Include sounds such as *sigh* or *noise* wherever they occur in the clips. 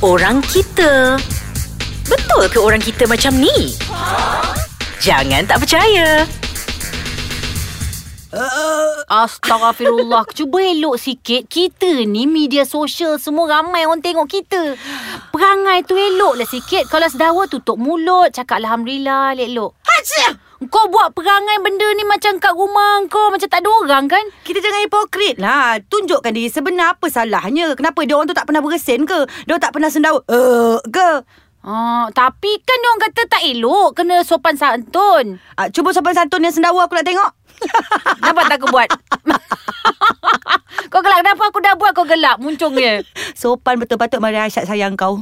orang kita. Betul ke orang kita macam ni? Jangan tak percaya. Astaghfirullah Cuba elok sikit Kita ni media sosial Semua ramai orang tengok kita Perangai tu eloklah sikit Kalau sedawa tutup mulut Cakap Alhamdulillah elok Haji! Kau buat perangai benda ni Macam kat rumah kau Macam tak ada orang kan Kita jangan hipokrit lah. Tunjukkan diri sebenar apa salahnya. Kenapa dia orang tu tak pernah bersin ke? Dia tak pernah sendawa uh, ke? Ah, tapi kan dia orang kata tak elok Kena sopan santun. Ah, cuba sopan santun yang sendawa aku nak tengok. *laughs* Kenapa tak aku buat? *laughs* Kau gelak Kenapa aku dah buat? Kau gelak Muncungnya. Sopan betul patut Mari Aisyah sayang kau.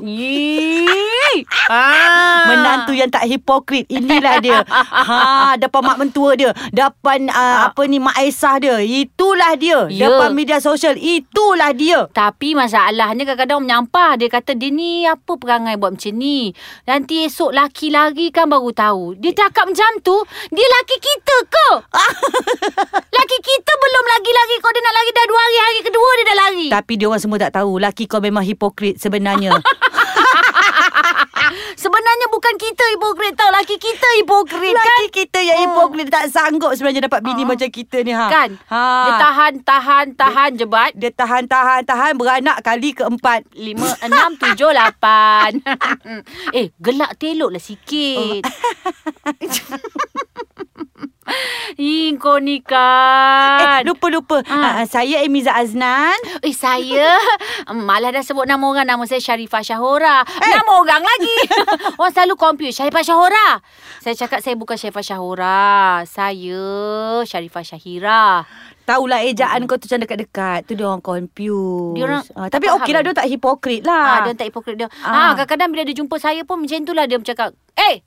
Ih. ah. Menantu yang tak hipokrit Inilah dia ha, Depan mak mentua dia Depan uh, apa ni Mak Aisyah dia Itulah dia Ya. Depan media sosial Itulah dia Tapi masalahnya kadang-kadang menyampah. Dia kata dia ni apa perangai buat macam ni. Nanti esok laki lari kan baru tahu. Dia cakap macam tu. Dia laki kita ke? *laughs* laki kita belum lagi lari. Kau dia nak lari dah dua hari. Hari kedua dia dah lari. Tapi dia orang semua tak tahu Laki kau memang hipokrit Sebenarnya *laughs* bukan kita hipokrit tau. Laki kita hipokrit kan? Laki kita yang hipokrit Tak sanggup sebenarnya Dapat bini Ah. macam kita ni ha. Kan? ha. Dia tahan, tahan, tahan jebat. Dia tahan, tahan, tahan Beranak kali keempat Lima, enam, tujuh, lapan. *laughs* eh, gelak telok lah sikit. *laughs* Ih, kau ni Eh, kan. lupa-lupa. Ah. Ah. saya Emiza Aznan. Eh, saya malah dah sebut nama orang. Nama saya Sharifah Syahora. Eh. Nama orang lagi. *laughs* orang selalu confuse. Sharifah Syahora. Saya cakap saya bukan Sharifah Syahora. Saya Sharifah Syahira. Tahulah ejaan kau tu macam dekat-dekat. Tu dia orang confuse. Dia orang tak tapi okey lah dia tak hipokrit Ah, lah. dia tak hipokrit dia. Ah. Ah, kadang-kadang bila dia jumpa saya pun macam itulah dia bercakap. Eh,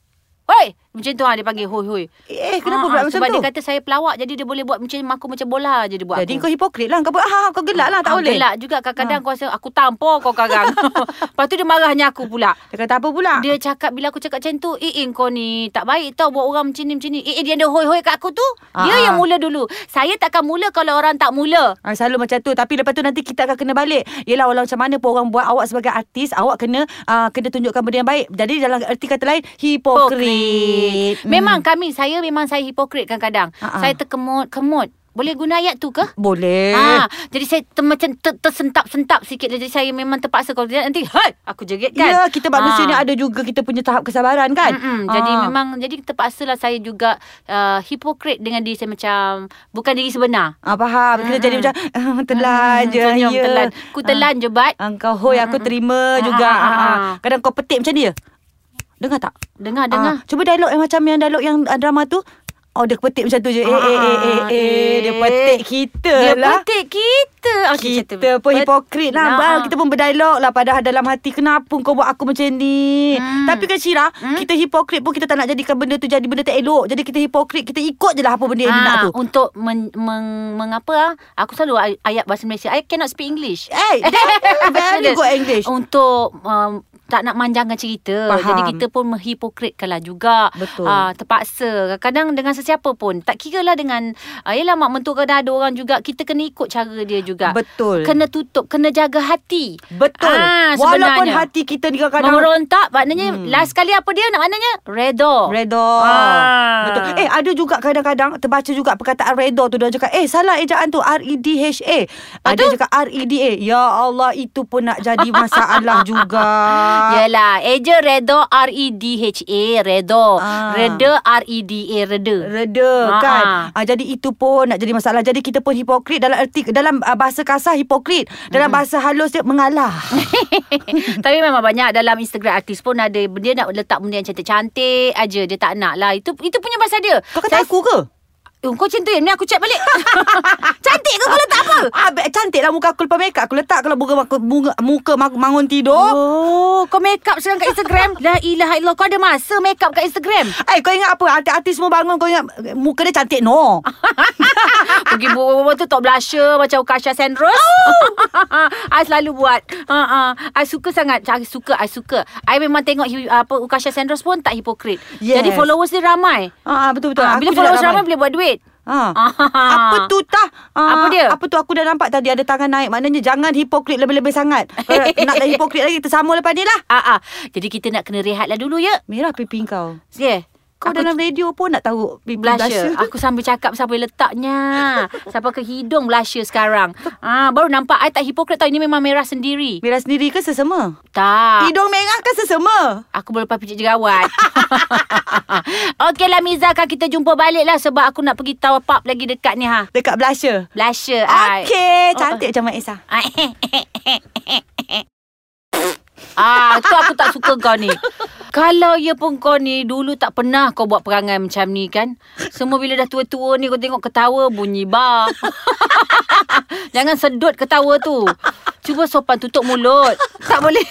hoi. Macam tu ah dia panggil hoi hoi. Eh, kenapa Ah, pula ah, macam sebab tu? dia kata saya pelawak jadi dia boleh buat macam aku macam bola je dia buat Jadi aku. kau hipokrit lah. Kau, ah, kau gelak lah. Tak Ah, boleh. Gelak juga kadang-kadang kau rasa aku tampar kau karang. *laughs* Lepas tu dia marahnya aku pula. Dia kata apa pula? Dia cakap bila aku cakap macam tu, "Eh, eh kau ni tak baik tau buat orang macam ni macam ni." Eh, eh dia ada hoi-hoi kat aku tu. Dia Ah, yang mula dulu. Saya takkan mula kalau orang tak mula. Ah, selalu macam tu Tapi lepas tu nanti kita akan kena balik Yelah walau macam mana pun orang buat Awak sebagai artis Awak kena uh, Kena tunjukkan benda yang baik Jadi dalam erti kata lain Hipokrit Hmm. Memang kami, saya memang saya hipokrit kadang-kadang. Ah. Saya terkemut, kemut. Boleh guna ayat tu ke? Boleh Ah, jadi saya ter, macam ter, tersentap-sentap sikit. Jadi saya memang terpaksa kalau tidak nanti, hai, aku jerit kan. Ya kita manusia Ah. ni ada juga Kita punya tahap kesabaran kan Mm-mm. Jadi memang jadi terpaksa lah saya juga uh, hipokrit dengan diri saya macam bukan diri sebenar. Ah, faham Kita jadi macam ah, Telan je Senyum ya. telan. Ku telan je bat. Ah, Kau hoi aku terima Ah, juga Ah, ah. Kadang kau petik macam dia Dengar tak? Dengar dengar. Ah, Cuba dialog yang macam Yang dialog yang ah, drama tu Oh dia petik macam tu je Eh eh eh eh, eh. Dia petik kita Dia lah petik kita. Tu. Kita pun Bet- hipokrit lah Nah, ah. Kita pun berdialog lah Padahal dalam hati Kenapa kau buat aku macam ni Hmm. Tapi kan Syira Kita hipokrit pun Kita tak nak jadikan benda tu Jadi benda tak elok Jadi kita hipokrit Kita ikut je lah Apa benda yang dia nak Ah, tu Untuk men, meng, mengapa ah? Aku selalu ay- ayat bahasa Malaysia. I cannot speak English. Eh *laughs* Very good English Untuk um, tak nak manjangkan cerita. Faham. Jadi kita pun menghipokritkanlah juga. Betul. Ah, terpaksa. Kadang dengan sesiapa pun. Tak kira lah dengan... Uh, yelah mak mentua kadang ada orang juga. Kita kena ikut cara dia juga. Betul Kena tutup. Kena jaga hati. Betul Ah, Walaupun hati kita ni kadang-kadang Memberontak maknanya hmm. last kali apa dia nak maknanya? Redo. Redo Ah. Betul Eh ada juga kadang-kadang Terbaca juga perkataan redo tu Dia cakap Eh salah ejaan tu R-E-D-H-A Ada Aduh. cakap R-E-D-A Ya Allah Itu pun nak jadi masalah *laughs* juga Yalah, eja redo R E D H A redo. Ah. Reda R E D A reda. Reda Ah, kan ah. ah, Jadi itu pun Nak jadi masalah Jadi kita pun hipokrit Dalam erti Dalam uh, bahasa kasar Hipokrit Dalam bahasa halus dia Mengalah *laughs* Tapi memang banyak dalam Instagram artis pun ada dia nak letak benda yang cantik-cantik aja dia tak nak lah. Itu itu punya pasal dia. Kau kata aku ke? Eh, kau macam tu ya? Ni aku check balik. *laughs* cantik ke kau letak apa? Ah, cantik lah muka aku lepas make up Aku letak kalau muka, muka, muka, muka bangun tidur Oh, kau make up sekarang kat Instagram. La ilaha illallah. Kau ada masa make up kat Instagram. Eh kau ingat apa Artis-artis semua bangun Kau ingat Muka dia cantik no *laughs* Pergi buat tu top blusher macam Ukasha Sandros. Oh. *laughs* I selalu buat. Ha uh, I suka sangat. I suka, I suka. I memang tengok apa Ukasha Sandros pun tak hipokrit. Yes. Jadi followers dia ramai. Ah Betul-betul Ha, Aku bila je followers nak ramai boleh buat duit. Ha. Ah. Apa tu tah? Ah, Apa dia? Apa tu aku dah nampak tadi ada tangan naik. Maknanya jangan hipokrit lebih-lebih sangat. Kalau *laughs* nak dah hipokrit lagi sama lepas ni lah. Ah, ah. Jadi kita nak kena rehat lah dulu ya. Merah pipi kau. Yeah. Kau Aku dalam radio pun nak tahu pipi Blusher. blusher. Aku sambil cakap sampai letaknya. *laughs* Sampai ke hidung blusher sekarang. Ah, baru nampak I tak hipokrit tau. Ini memang merah sendiri. Merah sendiri ke sesama? Tak. Hidung merah ke sesama? Aku boleh lepas pijit jerawat. *laughs* Okeylah Miza kan kita jumpa balik lah sebab aku nak pergi top up lagi dekat ni ha. Dekat blusher. Blusher. Okey, cantik macam Mak Esa. *laughs* Ah, tu aku tak suka kau ni. Kalau ya pun kau ni dulu tak pernah kau buat perangai macam ni kan. Semua bila dah tua-tua ni kau tengok ketawa bunyi bar. *laughs* Jangan sedut ketawa tu. Cuba sopan tutup mulut. Tak boleh. *laughs*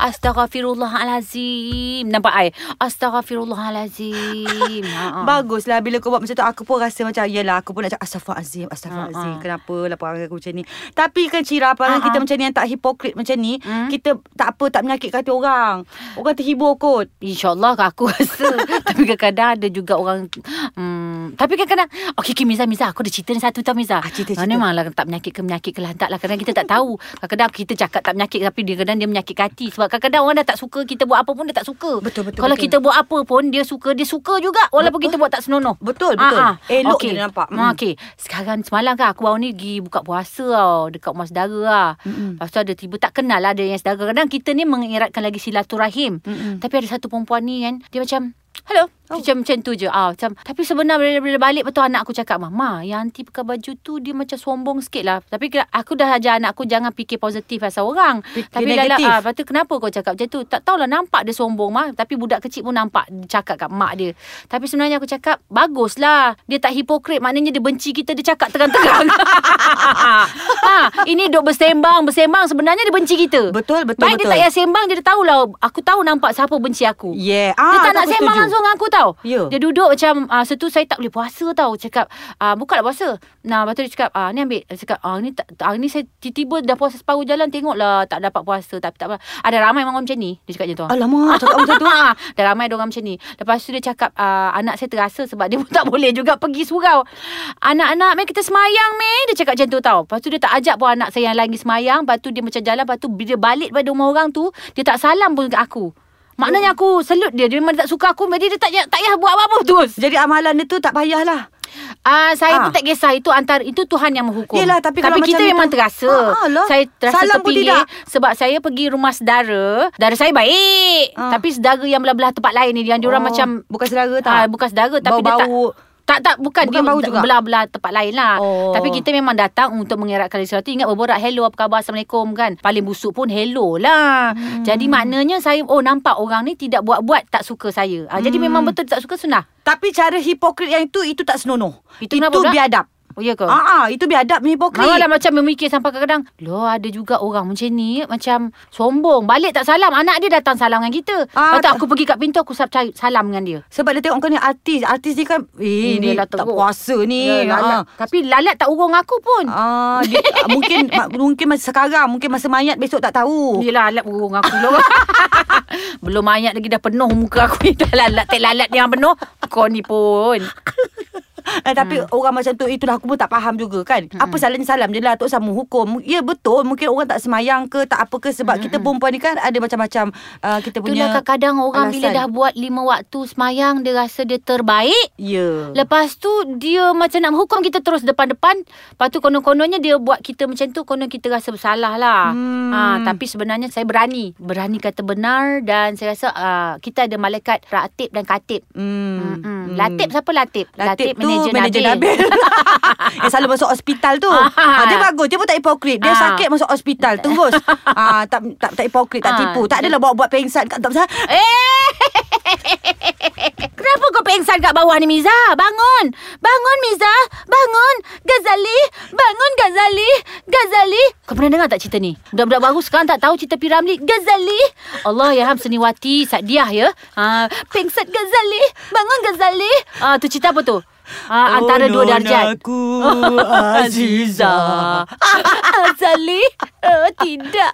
Astaghfirullahalazim. Nampak ai? Astaghfirullahalazim. *laughs* Ha. Baguslah bila kau buat macam tu Aku pun rasa macam Yelah aku pun nak cakap Astaghfirullahalazim Astaghfirullahalazim Ha. Kenapa lah perangai aku macam ni Tapi kan Cira Perangai Ha, kita macam ni Yang tak hipokrit macam ni Hmm? Kita tak apa Tak menyakitkan hati orang Orang terhibur kot InsyaAllah aku *laughs* rasa Tapi kadang-kadang ada juga orang hmm, Tapi kadang-kadang Okey okay, Miza Miza Aku ada cerita ni satu tau Miza Ah, cerita, cerita. Ni memanglah tak menyakit ke menyakit ke lantak lah Kadang kita tak tahu Kadang-kadang kita cakap tak menyakit Tapi dia kadang dia menyakit hati Sebab kadang-kadang orang dah tak suka Kita buat apa pun dia tak suka Betul, betul, Kalau betul. kita buat apa pun Dia suka Dia suka juga Walaupun Betul. kita buat tak senonoh Betul, betul. Ah, ah. Elok Okey. dia nampak. Ah, Mm. Okey Sekarang semalam kan Aku baru ni pergi buka puasa tau Dekat rumah saudara lah Mm-mm. Lepas tu ada tiba Tak kenal lah Ada yang saudara Kadang kita ni mengeratkan lagi silaturahim Mm-mm. Tapi ada satu perempuan ni kan Dia macam Hello oh. Macam macam tu je. Ah, macam, Tapi sebenarnya bila, bila balik Betul anak aku cakap Mama yang aunty pakai baju tu Dia macam sombong sikit lah. Tapi aku dah ajar anak aku Jangan fikir positif pasal orang. Fikir Tapi negatif. dalam ah, Lepas tu kenapa kau cakap macam tu? Tak tahulah nampak dia sombong mah. Tapi budak kecil pun nampak Dia cakap kat mak dia. Tapi sebenarnya aku cakap Baguslah. Dia tak hipokrit. Maknanya dia benci kita Dia cakap terang-terang. Ha, *laughs* Ini duk bersembang Bersembang Sebenarnya dia benci kita. Betul, betul, Baik betul. dia tak payah sembang Dia dah tahulah. Aku tahu nampak siapa benci aku. Yeah. Dia ah, tak tu nak sembang setuju. langsung dengan aku tau. Ya. Dia duduk macam uh, setu saya tak boleh puasa tau. Cakap uh, buka lah puasa. Nah, lepas tu dia cakap ah ni ambil. Dia cakap ah ni tak ah, ni saya tiba-tiba dah puasa separuh jalan tengoklah tak dapat puasa tapi tak apa. Ada ramai orang macam ni. Dia cakap macam tu. Alamak cakap macam tu *laughs* Ah, Dah ramai orang macam ni Lepas tu dia cakap uh, Anak saya terasa Sebab dia pun tak boleh juga Pergi surau Anak-anak Mei kita semayang Mei Dia cakap macam tu tau Lepas tu dia tak ajak pun Anak saya yang lagi semayang Lepas tu dia macam jalan Lepas tu bila balik pada rumah orang tu Dia tak salam pun kat aku Maknanya aku salute dia Dia memang tak suka aku Jadi dia tak, payah- tak payah buat apa-apa terus Jadi amalan dia tu tak payahlah Ah, saya Ah. pun tak kisah itu antara itu Tuhan yang menghukum. Yelah, tapi kalau kita macam itu- memang terasa. Ah, alah. saya terasa Salam terpilih sebab saya pergi rumah saudara. Saudara saya baik. Ah. Tapi saudara yang belah-belah tempat lain ni yang diorang Oh, macam bukan saudara tak? Ah, bukan saudara tapi dia tak Bau-bau. Tak tak bukan, Bukan dia bau d- juga? belah-belah tempat lain lah. Oh. Tapi kita memang datang untuk mengeratkan sesuatu. Ingat berborak hello apa khabar assalamualaikum kan. Paling busuk pun hello lah. Hmm. Jadi maknanya saya oh nampak orang ni tidak buat-buat tak suka saya. Jadi Hmm. memang betul tak suka sunnah. Tapi cara hipokrit yang itu Itu tak senonoh Itu kenapa pula? Oh ya ke? Ah, ah, itu biadab hipokrit Mama lah macam memikir sampai kadang-kadang Loh ada juga orang macam ni Macam sombong. Balik tak salam Anak dia datang salam dengan kita. Ah, Lepas tak- aku pergi kat pintu Aku cari salam dengan dia. Sebab dia tengok kau ni artis. Artis ni kan Eh ni Yelah, tak teruk. puasa ni Ya, lalat. Tapi lalat tak urung aku pun. Ah, dia, *laughs* mungkin mungkin masa sekarang mungkin masa mayat besok tak tahu. Yelah lalat urung aku lah *laughs* Belum ayat lagi dah penuh muka aku ni. *laughs* Dah lalat tak lalat yang penuh. Kau ni pun Eh, tapi hmm. orang macam tu itulah aku pun tak faham juga kan. Hmm. Apa salahnya salam je lah tu sama hukum. Ya betul mungkin orang tak semayang ke tak apa ke sebab hmm. kita perempuan ni kan ada macam-macam uh, kita punya Itulah kadang-kadang orang bila alasan. dah buat lima waktu semayang Dia rasa dia terbaik Ya. Lepas tu dia macam nak menghukum kita terus depan-depan. Lepas tu konon-kononnya dia buat kita macam tu konon kita rasa bersalah lah. Hmm. Ha, tapi sebenarnya saya berani. Berani kata benar dan saya rasa uh, kita ada malaikat ratib dan katib. Hmm. Hmm. Latib siapa Latib? Latib, tu manager, manager Nabil. Nabil. Yang selalu masuk hospital tu. Ha, dia bagus. Dia pun tak hipokrit. Dia Ah. sakit masuk hospital. Terus. ha, tak, tak, tak hipokrit. Tak Ah. tipu. Tak adalah buat-buat pengsan. Tak, tak, Eh! *laughs* Kenapa kau pengsan kat bawah ni Miza? Bangun! Bangun Miza! Bangun! Gazali! Bangun Gazali! Gazali! Kau pernah dengar tak cerita ni? Budak-budak baru sekarang tak tahu cerita Piramli. Gazali! Allah ya ham seniwati Sadiah ya. Ha, pengsan Gazali! Bangun Gazali! Ah tu cerita apa tu? Ah, antara dua darjat. Nonaku *laughs* Aziza. Azali uh, Tidak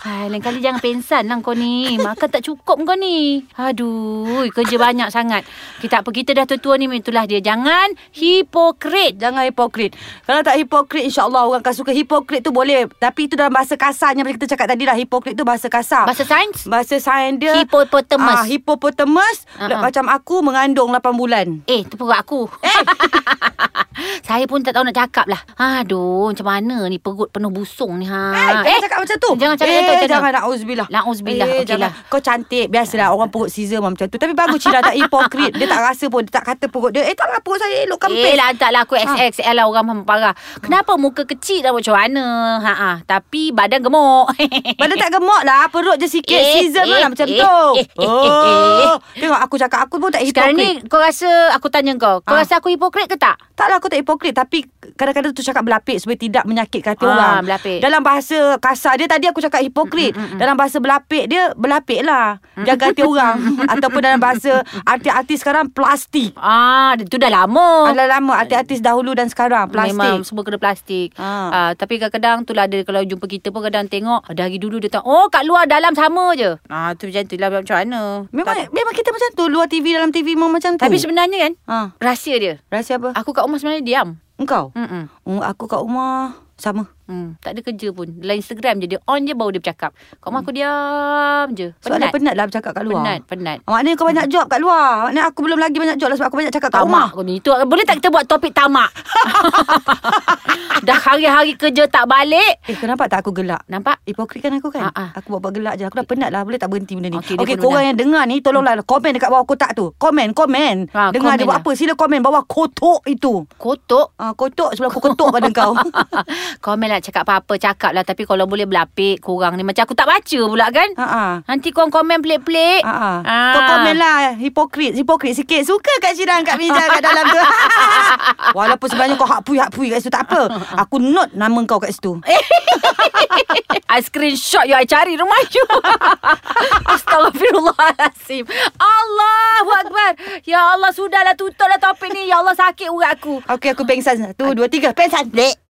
Hai, Lain kali jangan pensan lah kau ni Makan tak cukup kau ni Aduh Kerja banyak sangat Kita apa Kita dah tua-tua ni Itulah dia Jangan Hipokrit Jangan hipokrit. Kalau tak hipokrit, insyaAllah orang akan suka. Hipokrit tu boleh. Tapi itu dalam bahasa kasarnya. Macam kita cakap tadi lah. Hipokrit tu bahasa kasar. Bahasa sains Bahasa sains dia Hippopotamus. ah, Hippopotamus Ah, uh ah. Macam aku mengandung 8 bulan Eh, tu perut aku. Eh. *laughs* Saya pun tak tahu nak cakap lah. Aduh, macam mana ni perut penuh busung ni. Ha. Eh, jangan cakap macam tu Jangan cakap eh, macam tu. Jangan mana? Na'uzubillah Na'uzubillah. eh, Okey jangan. lah. Kau cantik Biasalah orang perut Caesar macam tu Tapi bagus Cira tak hipokrit Dia tak rasa pun Dia tak kata perut dia Eh taklah perut saya elok kempis Eh lah Ha. aku XXL lah orang memang parah. Kenapa muka kecil dah macam mana? Ha ah, tapi badan gemuk. *laughs* Badan tak gemuk lah Perut je sikit Eh, Caesar eh, lah macam eh, tu eh, eh, Oh Tengok aku cakap Aku pun tak Sekarang hipokrit ni kau rasa aku tanya kau, kau Ah. rasa aku hipokrit ke tak? Taklah aku tak hipokrit Tapi kadang-kadang tu cakap berlapik Supaya tidak menyakitkan hati Ah, orang berlapik. Dalam bahasa kasar dia Tadi aku cakap hipokrit Dalam bahasa berlapik dia Berlapik lah Jaga hati orang *laughs* *laughs* Ataupun dalam bahasa Artis-artis sekarang Plastik Ah, itu dah lama. Adalah lama Artis-artis dahulu dan sekarang Plastik Memang semua kena plastik. Ah. Ah. tapi kadang-kadang tu lah ada kalau jumpa kita pun kadang tengok dari dulu dia tengok oh kat luar dalam sama je. Ah tu macam tu lah macam mana. Memang Tak- memang kita macam tu Luar TV dalam TV memang macam tu tapi sebenarnya kan ha. rahsia dia. Rahsia apa? Aku kat rumah sebenarnya diam. Engkau? Hmm. Hmm, aku kat rumah Sama Hmm, tak ada kerja pun. Dalam Instagram je dia on je baru dia bercakap. Kat rumah aku diam je. Soalnya Penat. penat lah bercakap kat luar Penat, penat. Maknanya kau banyak job kat luar Maknanya aku belum lagi banyak job lah Sebab aku banyak cakap kat rumah kau ni. Itu boleh tak kita buat topik tamak? *laughs* dah hari-hari kerja tak balik. Eh kenapa tak aku gelak Nampak? Hipokrit kan aku kan Ah, ah. Aku buat-buat gelak je Aku dah penat lah Boleh tak berhenti benda ni Okey, okay, pun korang yang dengar ni Tolonglah komen dekat bawah kotak tu Komen komen Ah, Dengar komen dia buat lah. apa Sila komen bawah kotok itu Kotok. Ah, kotok sebelum aku ketuk pada kau *laughs* Komen lah cakap apa-apa Cakap lah. Tapi kalau boleh berlapik Korang ni. Macam aku tak baca pula kan? Ah. Nanti korang komen pelik-pelik. Ah. Ah. Kau komen lah Hipokrit. Hipokrit sikit. Suka kat Syirah Kat meja kat dalam tu. *laughs* Walaupun sebenarnya kau hakpui-hakpui kat situ Tak apa. Aku note nama kau kat situ. *laughs* I screenshot you I cari rumah you. *laughs* Astagfirullahaladzim Allahu Akbar. Ya Allah Sudahlah tutup lah topik ni. Ya Allah sakit urat aku. Okey aku pengsan. Satu dua tiga. Pengsan. Lek